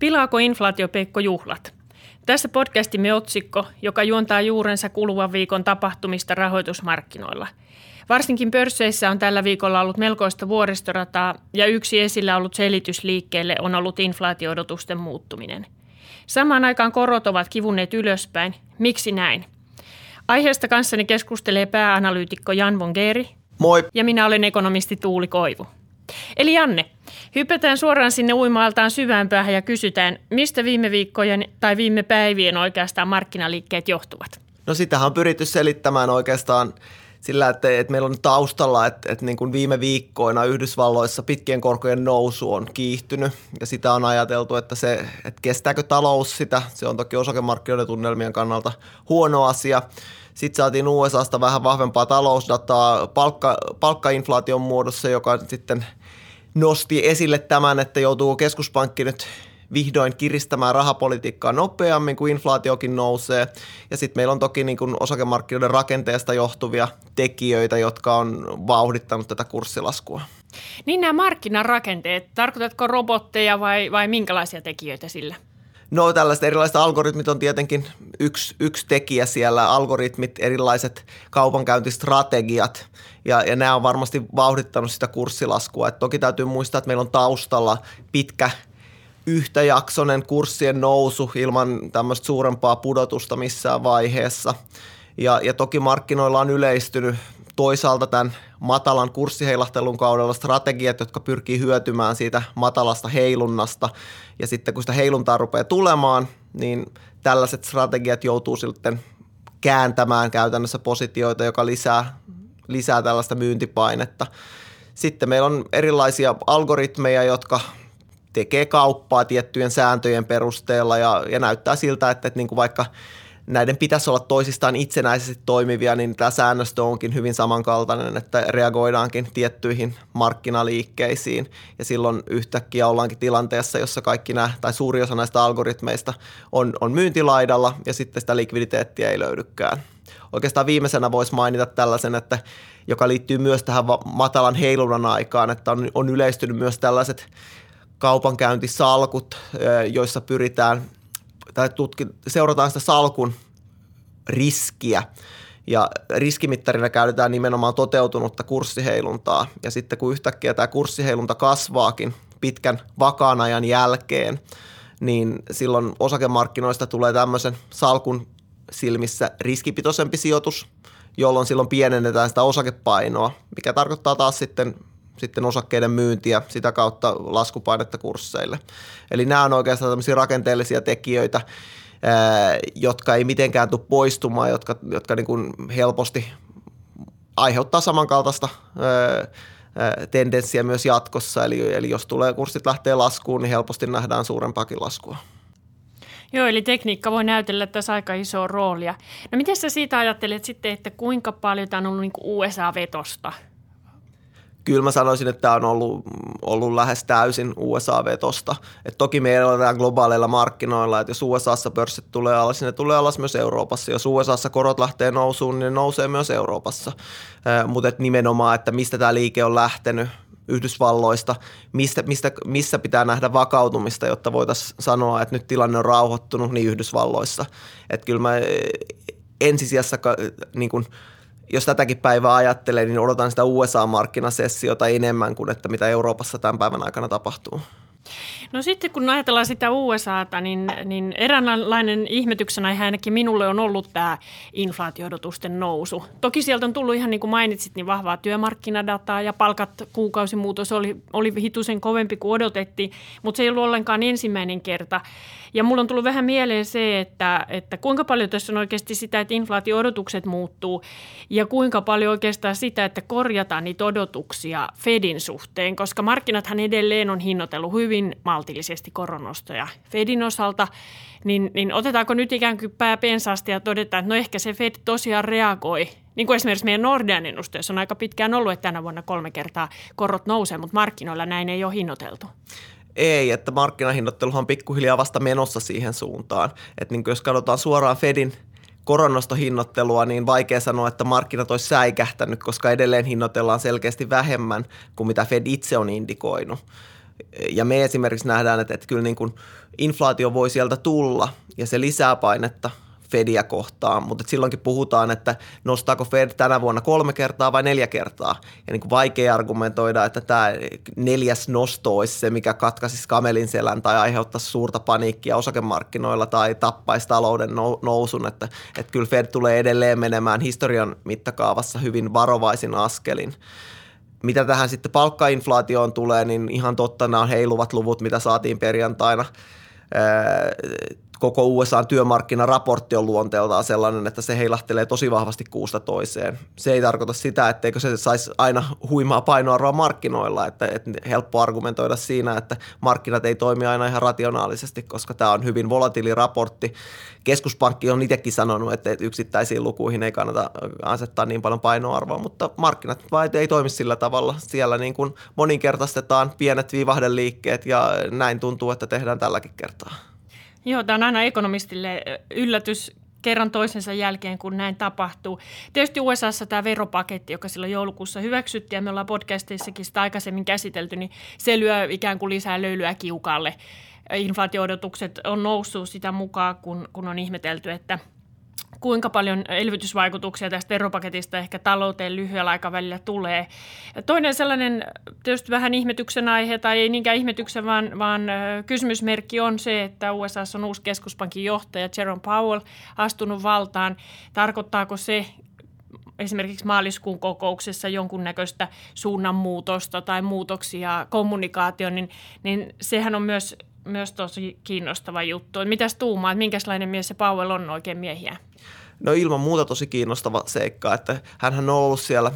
Pilaako inflaatiopeikko juhlat? Tässä podcastimme otsikko, joka juontaa juurensa kuluvan viikon tapahtumista rahoitusmarkkinoilla. Varsinkin pörsseissä on tällä viikolla ollut melkoista vuoristorataa ja yksi esillä ollut selitys liikkeelle on ollut inflaatioodotusten muuttuminen. Samaan aikaan korot ovat kivunneet ylöspäin. Miksi näin? Aiheesta kanssani keskustelee pääanalyytikko Jan von Geeri. Moi. Ja minä olen ekonomisti Tuuli Koivu. Eli Janne, hypätään suoraan sinne uimaaltaan syvään päähän ja kysytään, mistä viime viikkojen tai viime päivien oikeastaan markkinaliikkeet johtuvat? No sitähän on pyritty selittämään oikeastaan sillä, että, että meillä on taustalla, että, että niin kuin viime viikkoina Yhdysvalloissa pitkien korkojen nousu on kiihtynyt ja sitä on ajateltu, että, se, että kestääkö talous sitä. Se on toki osakemarkkinoiden tunnelmien kannalta huono asia. Sitten saatiin USAsta vähän vahvempaa talousdataa palkka, palkkainflaation muodossa, joka sitten nosti esille tämän, että joutuu keskuspankki nyt vihdoin kiristämään rahapolitiikkaa nopeammin, kuin inflaatiokin nousee. Ja sitten meillä on toki niin kuin osakemarkkinoiden rakenteesta johtuvia tekijöitä, jotka on vauhdittanut tätä kurssilaskua. Niin nämä markkinarakenteet, tarkoitatko robotteja vai, vai minkälaisia tekijöitä sillä? No tällaiset erilaiset algoritmit on tietenkin yksi, yksi tekijä siellä, algoritmit, erilaiset kaupankäyntistrategiat ja, ja nämä on varmasti vauhdittanut sitä kurssilaskua. Et toki täytyy muistaa, että meillä on taustalla pitkä yhtäjaksoinen kurssien nousu ilman tämmöistä suurempaa pudotusta missään vaiheessa. Ja, ja toki markkinoilla on yleistynyt toisaalta tämän matalan kurssiheilahtelun kaudella strategiat, jotka pyrkii hyötymään siitä matalasta heilunnasta. Ja sitten kun sitä heiluntaa rupeaa tulemaan, niin tällaiset strategiat joutuu sitten kääntämään käytännössä positioita, joka lisää, lisää tällaista myyntipainetta. Sitten meillä on erilaisia algoritmeja, jotka tekee kauppaa tiettyjen sääntöjen perusteella ja, ja näyttää siltä, että, että niin kuin vaikka – näiden pitäisi olla toisistaan itsenäisesti toimivia, niin tämä säännöstö onkin hyvin samankaltainen, että reagoidaankin tiettyihin markkinaliikkeisiin ja silloin yhtäkkiä ollaankin tilanteessa, jossa kaikki nämä tai suuri osa näistä algoritmeista on, on myyntilaidalla ja sitten sitä likviditeettiä ei löydykään. Oikeastaan viimeisenä voisi mainita tällaisen, että joka liittyy myös tähän matalan heilunnan aikaan, että on, on yleistynyt myös tällaiset kaupankäyntisalkut, joissa pyritään – tai tutki, seurataan sitä salkun riskiä. Ja riskimittarina käytetään nimenomaan toteutunutta kurssiheiluntaa. Ja sitten kun yhtäkkiä tämä kurssiheilunta kasvaakin pitkän vakaan ajan jälkeen, niin silloin osakemarkkinoista tulee tämmöisen salkun silmissä riskipitoisempi sijoitus, jolloin silloin pienennetään sitä osakepainoa, mikä tarkoittaa taas sitten sitten osakkeiden myyntiä, sitä kautta laskupainetta kursseille. Eli nämä on oikeastaan tämmöisiä rakenteellisia tekijöitä, jotka ei mitenkään tule poistumaan, jotka, jotka niin kuin helposti aiheuttaa samankaltaista tendenssiä myös jatkossa. Eli, eli jos tulee kurssit lähtee laskuun, niin helposti nähdään suurempaakin laskua. Joo, eli tekniikka voi näytellä tässä aika isoa roolia. No miten sä siitä ajattelet sitten, että kuinka paljon tämä on ollut niin USA-vetosta – kyllä mä sanoisin, että tämä on ollut, ollut lähes täysin USA-vetosta. Et toki me eletään globaaleilla markkinoilla, että jos USAssa pörssit tulee alas, niin ne tulee alas myös Euroopassa. Jos USAssa korot lähtee nousuun, niin ne nousee myös Euroopassa. Mutta nimenomaan, että mistä tämä liike on lähtenyt, Yhdysvalloista, mistä, mistä, missä pitää nähdä vakautumista, jotta voitaisiin sanoa, että nyt tilanne on rauhoittunut, niin Yhdysvalloissa. Että kyllä mä ensisijassa niin kuin – jos tätäkin päivää ajattelee, niin odotan sitä USA-markkinasessiota enemmän kuin että mitä Euroopassa tämän päivän aikana tapahtuu. No sitten kun ajatellaan sitä USAta, niin, niin eräänlainen ihmetyksenä ainakin minulle on ollut tämä inflaatiodotusten nousu. Toki sieltä on tullut ihan niin kuin mainitsit, niin vahvaa työmarkkinadataa ja palkat kuukausimuutos oli, oli hitusen kovempi kuin odotettiin, mutta se ei ollut ollenkaan ensimmäinen kerta. Ja mulla on tullut vähän mieleen se, että, että kuinka paljon tässä on oikeasti sitä, että inflaatio-odotukset muuttuu ja kuinka paljon oikeastaan sitä, että korjataan niitä odotuksia Fedin suhteen, koska markkinathan edelleen on hinnoitellut hyvin maltillisesti koronostoja Fedin osalta, niin, niin otetaanko nyt ikään kuin pää pensaasti ja todetaan, että no ehkä se Fed tosiaan reagoi niin kuin esimerkiksi meidän Nordean ennusteessa on aika pitkään ollut, että tänä vuonna kolme kertaa korot nousee, mutta markkinoilla näin ei ole hinnoiteltu. Ei, että markkinahinnoitteluhan on pikkuhiljaa vasta menossa siihen suuntaan. Että niin jos katsotaan suoraan Fedin koronnostohinnoittelua, niin vaikea sanoa, että markkinat olisi säikähtänyt, koska edelleen hinnoitellaan selkeästi vähemmän kuin mitä Fed itse on indikoinut. Ja me esimerkiksi nähdään, että, että kyllä niin kuin inflaatio voi sieltä tulla ja se lisää painetta Fedia kohtaan, mutta silloinkin puhutaan, että nostaako Fed tänä vuonna kolme kertaa vai neljä kertaa. Ja niin kuin vaikea argumentoida, että tämä neljäs nosto olisi se, mikä katkaisisi kamelin selän tai aiheuttaisi suurta paniikkia osakemarkkinoilla tai tappaisi talouden nousun. Että, että kyllä Fed tulee edelleen menemään historian mittakaavassa hyvin varovaisin askelin mitä tähän sitten palkkainflaatioon tulee, niin ihan totta nämä on heiluvat luvut, mitä saatiin perjantaina koko USA työmarkkinaraportti on luonteeltaan sellainen, että se heilahtelee tosi vahvasti kuusta toiseen. Se ei tarkoita sitä, etteikö se saisi aina huimaa painoarvoa markkinoilla, että, että helppo argumentoida siinä, että markkinat ei toimi aina ihan rationaalisesti, koska tämä on hyvin volatiili raportti. Keskuspankki on itsekin sanonut, että yksittäisiin lukuihin ei kannata asettaa niin paljon painoarvoa, mutta markkinat vai ei toimi sillä tavalla. Siellä niin kuin moninkertaistetaan pienet viivahdeliikkeet ja näin tuntuu, että tehdään tälläkin kertaa. Joo, tämä on aina ekonomistille yllätys kerran toisensa jälkeen, kun näin tapahtuu. Tietysti USAssa tämä veropaketti, joka silloin joulukuussa hyväksyttiin, ja me ollaan podcasteissakin sitä aikaisemmin käsitelty, niin se lyö ikään kuin lisää löylyä kiukalle. Inflaatio-odotukset on noussut sitä mukaan, kun, kun on ihmetelty, että – kuinka paljon elvytysvaikutuksia tästä veropaketista ehkä talouteen lyhyellä aikavälillä tulee. Toinen sellainen tietysti vähän ihmetyksen aihe, tai ei niinkään ihmetyksen, vaan, vaan kysymysmerkki on se, että USA on uusi keskuspankin johtaja Jerome Powell astunut valtaan. Tarkoittaako se esimerkiksi maaliskuun kokouksessa jonkunnäköistä suunnanmuutosta tai muutoksia kommunikaatioon, niin, niin sehän on myös myös tosi kiinnostava juttu. Mitäs tuumaa, että minkälainen mies se Powell on oikein miehiä? No ilman muuta tosi kiinnostava seikka, että hän on ollut siellä,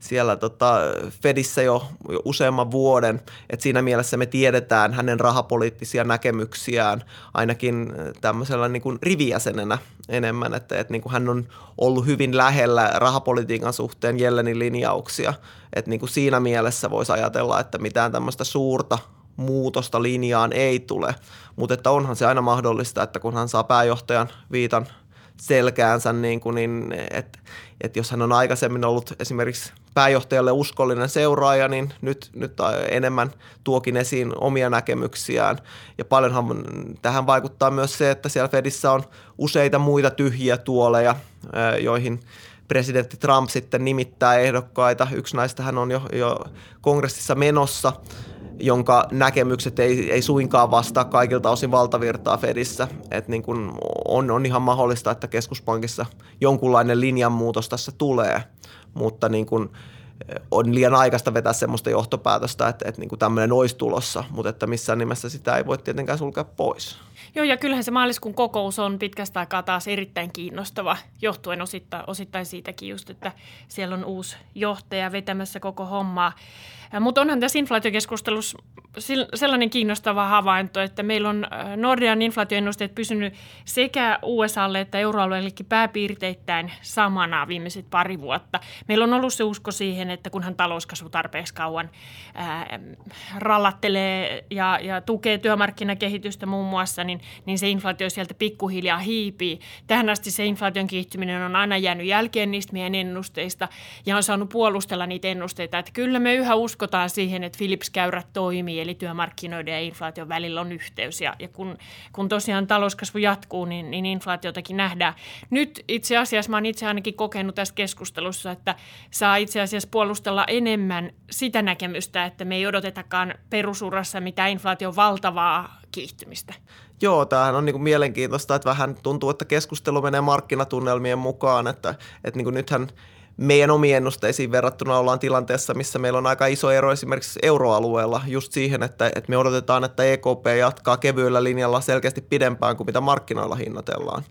siellä tota Fedissä jo, jo useamman vuoden, että siinä mielessä me tiedetään hänen rahapoliittisia näkemyksiään ainakin tämmöisellä niin kuin rivijäsenenä enemmän, että, että niin kuin hän on ollut hyvin lähellä rahapolitiikan suhteen Jellenin linjauksia, että niin kuin siinä mielessä voisi ajatella, että mitään tämmöistä suurta muutosta linjaan ei tule, mutta että onhan se aina mahdollista, että kun hän saa pääjohtajan viitan selkäänsä, niin, kuin, niin että että jos hän on aikaisemmin ollut esimerkiksi pääjohtajalle uskollinen seuraaja, niin nyt, nyt enemmän tuokin esiin omia näkemyksiään. Ja paljonhan tähän vaikuttaa myös se, että siellä Fedissä on useita muita tyhjiä tuoleja, joihin presidentti Trump sitten nimittää ehdokkaita. Yksi näistä hän on jo, jo kongressissa menossa jonka näkemykset ei, ei suinkaan vastaa kaikilta osin valtavirtaa Fedissä. Et niin kun on, on ihan mahdollista, että keskuspankissa jonkunlainen linjanmuutos tässä tulee, mutta niin kun on liian aikaista vetää sellaista johtopäätöstä, että, että niin tämmöinen olisi tulossa, mutta että missään nimessä sitä ei voi tietenkään sulkea pois. Joo, ja kyllähän se maaliskuun kokous on pitkästä aikaa taas erittäin kiinnostava, johtuen osittain, osittain siitäkin just, että siellä on uusi johtaja vetämässä koko hommaa. Mutta onhan tässä inflaatiokeskustelussa sellainen kiinnostava havainto, että meillä on Nordean inflaatioennusteet pysynyt sekä USAlle että euroalueellekin pääpiirteittäin samana viimeiset pari vuotta. Meillä on ollut se usko siihen, että kunhan talouskasvu tarpeeksi kauan ää, rallattelee ja, ja tukee työmarkkinakehitystä muun muassa, niin, niin se inflaatio sieltä pikkuhiljaa hiipii. Tähän asti se inflaation kiihtyminen on aina jäänyt jälkeen niistä meidän ennusteista ja on saanut puolustella niitä ennusteita, että kyllä me yhä uskotaan siihen, että Philips-käyrät toimii, eli työmarkkinoiden ja inflaation välillä on yhteys. Ja, ja kun, kun tosiaan talouskasvu jatkuu, niin, niin inflaatiotakin nähdään. Nyt itse asiassa, mä olen itse ainakin kokenut tässä keskustelussa, että saa itse asiassa puolustella enemmän sitä näkemystä, että me ei odotetakaan perusurassa mitään inflaation valtavaa kiihtymistä. Joo, tämähän on niin mielenkiintoista, että vähän tuntuu, että keskustelu menee markkinatunnelmien mukaan, että, että niin nythän – meidän omiin ennusteisiin verrattuna ollaan tilanteessa, missä meillä on aika iso ero esimerkiksi euroalueella just siihen, että, että me odotetaan, että EKP jatkaa kevyellä linjalla selkeästi pidempään kuin mitä markkinoilla hinnoitellaan.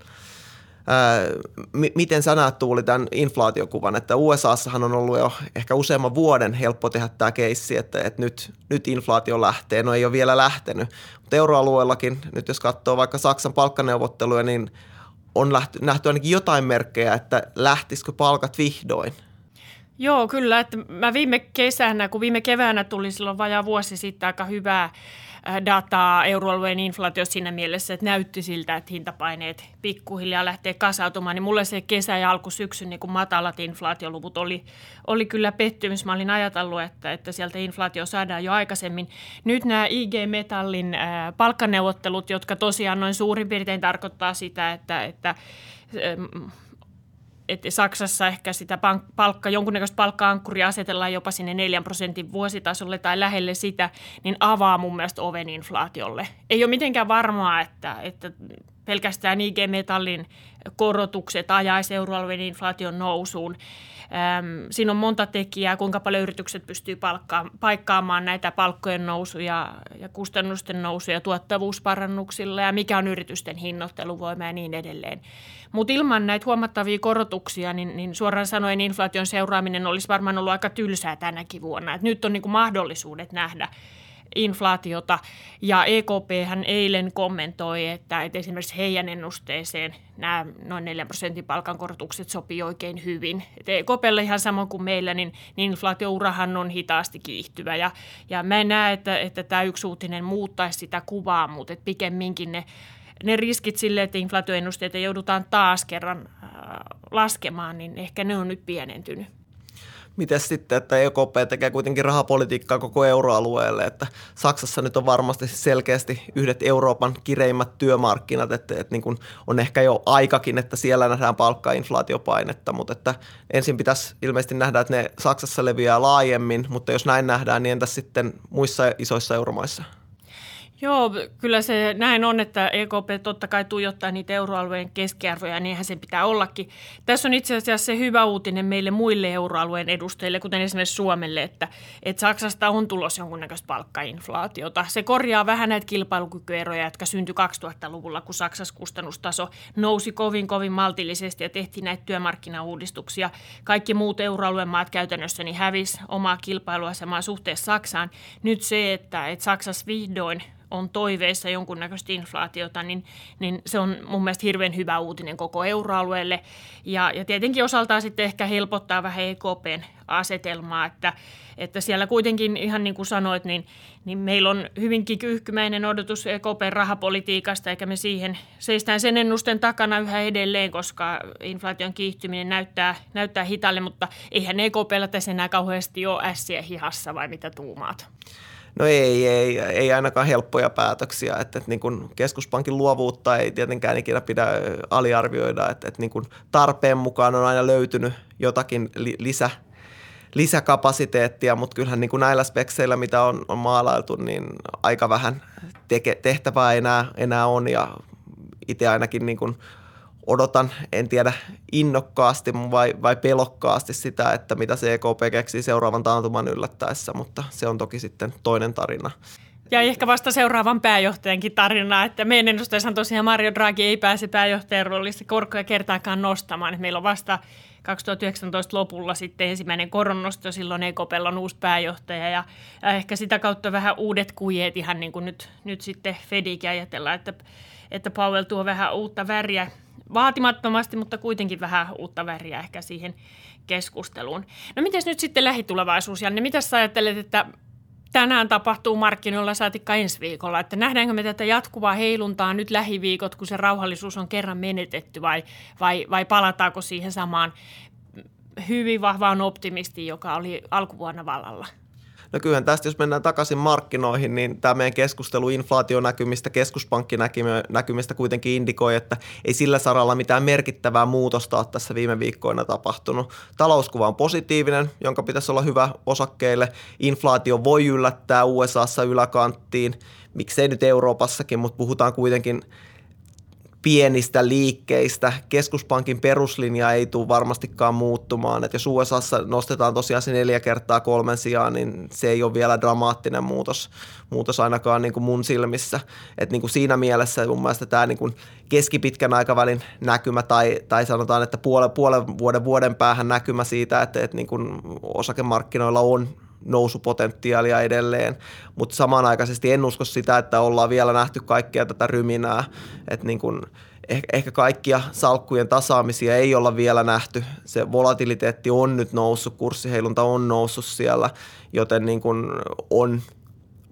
Miten sä näet Tuuli tämän inflaatiokuvan, että USAssahan on ollut jo ehkä useamman vuoden helppo tehdä tämä keissi, että, että nyt, nyt inflaatio lähtee, no ei ole vielä lähtenyt, mutta euroalueellakin, nyt jos katsoo vaikka Saksan palkkaneuvotteluja, niin on lähty, nähty ainakin jotain merkkejä, että lähtisikö palkat vihdoin? Joo, kyllä. Että mä viime kesänä, kun viime keväänä tuli silloin vajaa vuosi sitten aika hyvää dataa euroalueen inflaatiosta siinä mielessä, että näytti siltä, että hintapaineet pikkuhiljaa lähtee kasautumaan, niin mulle se kesä ja alkusyksyn niin matalat inflaatioluvut oli, oli kyllä pettymys. Mä olin ajatellut, että, että sieltä inflaatio saadaan jo aikaisemmin. Nyt nämä IG Metallin äh, palkkaneuvottelut, jotka tosiaan noin suurin piirtein tarkoittaa sitä, että, että äh, että Saksassa ehkä sitä palkka, jonkunnäköistä palkka-ankkuria asetellaan jopa sinne 4 prosentin vuositasolle tai lähelle sitä, niin avaa mun mielestä oven inflaatiolle. Ei ole mitenkään varmaa, että, että pelkästään IG-metallin korotukset ajaisi euroalueen inflaation nousuun. Ähm, siinä on monta tekijää, kuinka paljon yritykset pystyy paikkaamaan näitä palkkojen nousuja ja kustannusten nousuja tuottavuusparannuksilla ja mikä on yritysten hinnoitteluvoima ja niin edelleen. Mutta ilman näitä huomattavia korotuksia, niin, niin suoraan sanoen inflaation seuraaminen olisi varmaan ollut aika tylsää tänäkin vuonna. Et nyt on niinku mahdollisuudet nähdä inflaatiota. Ja EKP hän eilen kommentoi, että, että esimerkiksi heidän ennusteeseen nämä noin 4 prosentin palkankorotukset sopii oikein hyvin. Et EKPlle ihan sama kuin meillä, niin, niin inflaatiourahan on hitaasti kiihtyvä. Ja, ja mä en näe, että, että tämä yksi uutinen muuttaisi sitä kuvaa, mutta että pikemminkin ne ne riskit sille, että inflaatioennusteita joudutaan taas kerran laskemaan, niin ehkä ne on nyt pienentynyt. Miten sitten, että EKP tekee kuitenkin rahapolitiikkaa koko euroalueelle, että Saksassa nyt on varmasti selkeästi yhdet Euroopan kireimmät työmarkkinat, että, että niin kuin on ehkä jo aikakin, että siellä nähdään palkkainflaatiopainetta, mutta että ensin pitäisi ilmeisesti nähdä, että ne Saksassa leviää laajemmin, mutta jos näin nähdään, niin entäs sitten muissa isoissa euromaissa? Joo, kyllä se näin on, että EKP totta kai tuijottaa niitä euroalueen keskiarvoja, niin niinhän sen pitää ollakin. Tässä on itse asiassa se hyvä uutinen meille muille euroalueen edustajille, kuten esimerkiksi Suomelle, että, että Saksasta on tulos jonkunnäköistä palkkainflaatiota. Se korjaa vähän näitä kilpailukykyeroja, jotka syntyi 2000-luvulla, kun Saksassa kustannustaso nousi kovin kovin maltillisesti ja tehtiin näitä työmarkkinauudistuksia. Kaikki muut euroalueen maat käytännössä niin hävisi omaa kilpailuasemaa suhteessa Saksaan. Nyt se, että, että Saksassa vihdoin on toiveissa jonkunnäköistä inflaatiota, niin, niin se on mun mielestä hirveän hyvä uutinen koko euroalueelle. Ja, ja tietenkin osaltaan sitten ehkä helpottaa vähän EKPn asetelmaa, että, että siellä kuitenkin ihan niin kuin sanoit, niin, niin meillä on hyvinkin kyyhkymäinen odotus EKPn rahapolitiikasta, eikä me siihen seistään sen ennusten takana yhä edelleen, koska inflaation kiihtyminen näyttää, näyttää hitaalle, mutta eihän EKPllä tässä enää kauheasti ole ässiä hihassa vai mitä tuumaat? No ei, ei, ei ainakaan helppoja päätöksiä, että, että niin kuin keskuspankin luovuutta ei tietenkään ikinä pidä aliarvioida, että, että niin kuin tarpeen mukaan on aina löytynyt jotakin lisä, lisäkapasiteettia, mutta kyllähän niin kuin näillä spekseillä, mitä on, on maalailtu, niin aika vähän teke, tehtävää enää, enää on ja itse ainakin niin kuin odotan, en tiedä innokkaasti vai, vai pelokkaasti sitä, että mitä se EKP keksii seuraavan taantuman yllättäessä, mutta se on toki sitten toinen tarina. Ja ehkä vasta seuraavan pääjohtajankin tarina, että meidän ennusteessa tosiaan Mario Draghi ei pääse pääjohtajan roolissa korkoja kertaakaan nostamaan. Että meillä on vasta 2019 lopulla sitten ensimmäinen koronnosto, silloin EKP on uusi pääjohtaja ja, ja ehkä sitä kautta vähän uudet kujeet ihan niin kuin nyt, nyt sitten Fedikin ajatellaan, että, että Powell tuo vähän uutta väriä vaatimattomasti, mutta kuitenkin vähän uutta väriä ehkä siihen keskusteluun. No miten nyt sitten lähitulevaisuus, Janne? Mitä sä ajattelet, että tänään tapahtuu markkinoilla saatikka ensi viikolla? Että nähdäänkö me tätä jatkuvaa heiluntaa nyt lähiviikot, kun se rauhallisuus on kerran menetetty vai, vai, vai palataanko siihen samaan hyvin vahvaan optimistiin, joka oli alkuvuonna vallalla? No kyllähän tästä, jos mennään takaisin markkinoihin, niin tämä meidän keskustelu inflaationäkymistä, keskuspankkinäkymistä kuitenkin indikoi, että ei sillä saralla mitään merkittävää muutosta ole tässä viime viikkoina tapahtunut. Talouskuva on positiivinen, jonka pitäisi olla hyvä osakkeille. Inflaatio voi yllättää USAssa yläkanttiin, miksei nyt Euroopassakin, mutta puhutaan kuitenkin – pienistä liikkeistä. Keskuspankin peruslinja ei tule varmastikaan muuttumaan. Et jos USAssa nostetaan tosiaan se neljä kertaa kolmen sijaan, niin se ei ole vielä dramaattinen muutos, muutos ainakaan niin kuin mun silmissä. Et niin kuin siinä mielessä mun mielestä tämä niin kuin keskipitkän aikavälin näkymä tai, tai sanotaan, että puolen, puolen vuoden vuoden päähän näkymä siitä, että, että niin kuin osakemarkkinoilla on nousupotentiaalia edelleen, mutta samanaikaisesti en usko sitä, että ollaan vielä nähty kaikkea tätä ryminää, että niin kuin ehkä, ehkä kaikkia salkkujen tasaamisia ei olla vielä nähty. Se volatiliteetti on nyt noussut, kurssiheilunta on noussut siellä, joten niin kuin on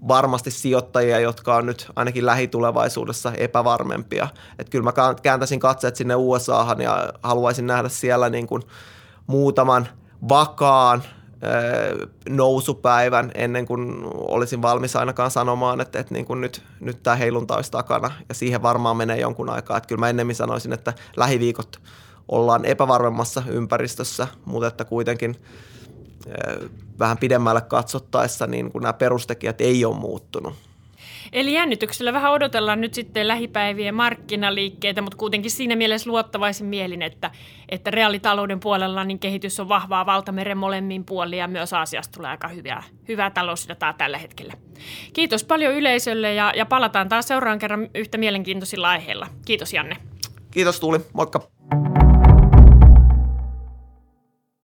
varmasti sijoittajia, jotka on nyt ainakin lähitulevaisuudessa epävarmempia. Että kyllä mä kääntäisin katseet sinne USAhan ja haluaisin nähdä siellä niin kuin muutaman vakaan nousupäivän ennen kuin olisin valmis ainakaan sanomaan, että, että niin kuin nyt, nyt tämä heilunta olisi takana ja siihen varmaan menee jonkun aikaa. Että kyllä mä ennemmin sanoisin, että lähiviikot ollaan epävarmemmassa ympäristössä, mutta että kuitenkin vähän pidemmälle katsottaessa niin kun nämä perustekijät ei ole muuttunut. Eli jännityksellä vähän odotellaan nyt sitten lähipäivien markkinaliikkeitä, mutta kuitenkin siinä mielessä luottavaisin mielin, että, että reaalitalouden puolella niin kehitys on vahvaa valtameren molemmin puolin ja myös Aasiasta tulee aika hyvää, hyvää talousdataa tällä hetkellä. Kiitos paljon yleisölle ja, ja palataan taas seuraan kerran yhtä mielenkiintoisilla aiheilla. Kiitos Janne. Kiitos Tuuli, moikka.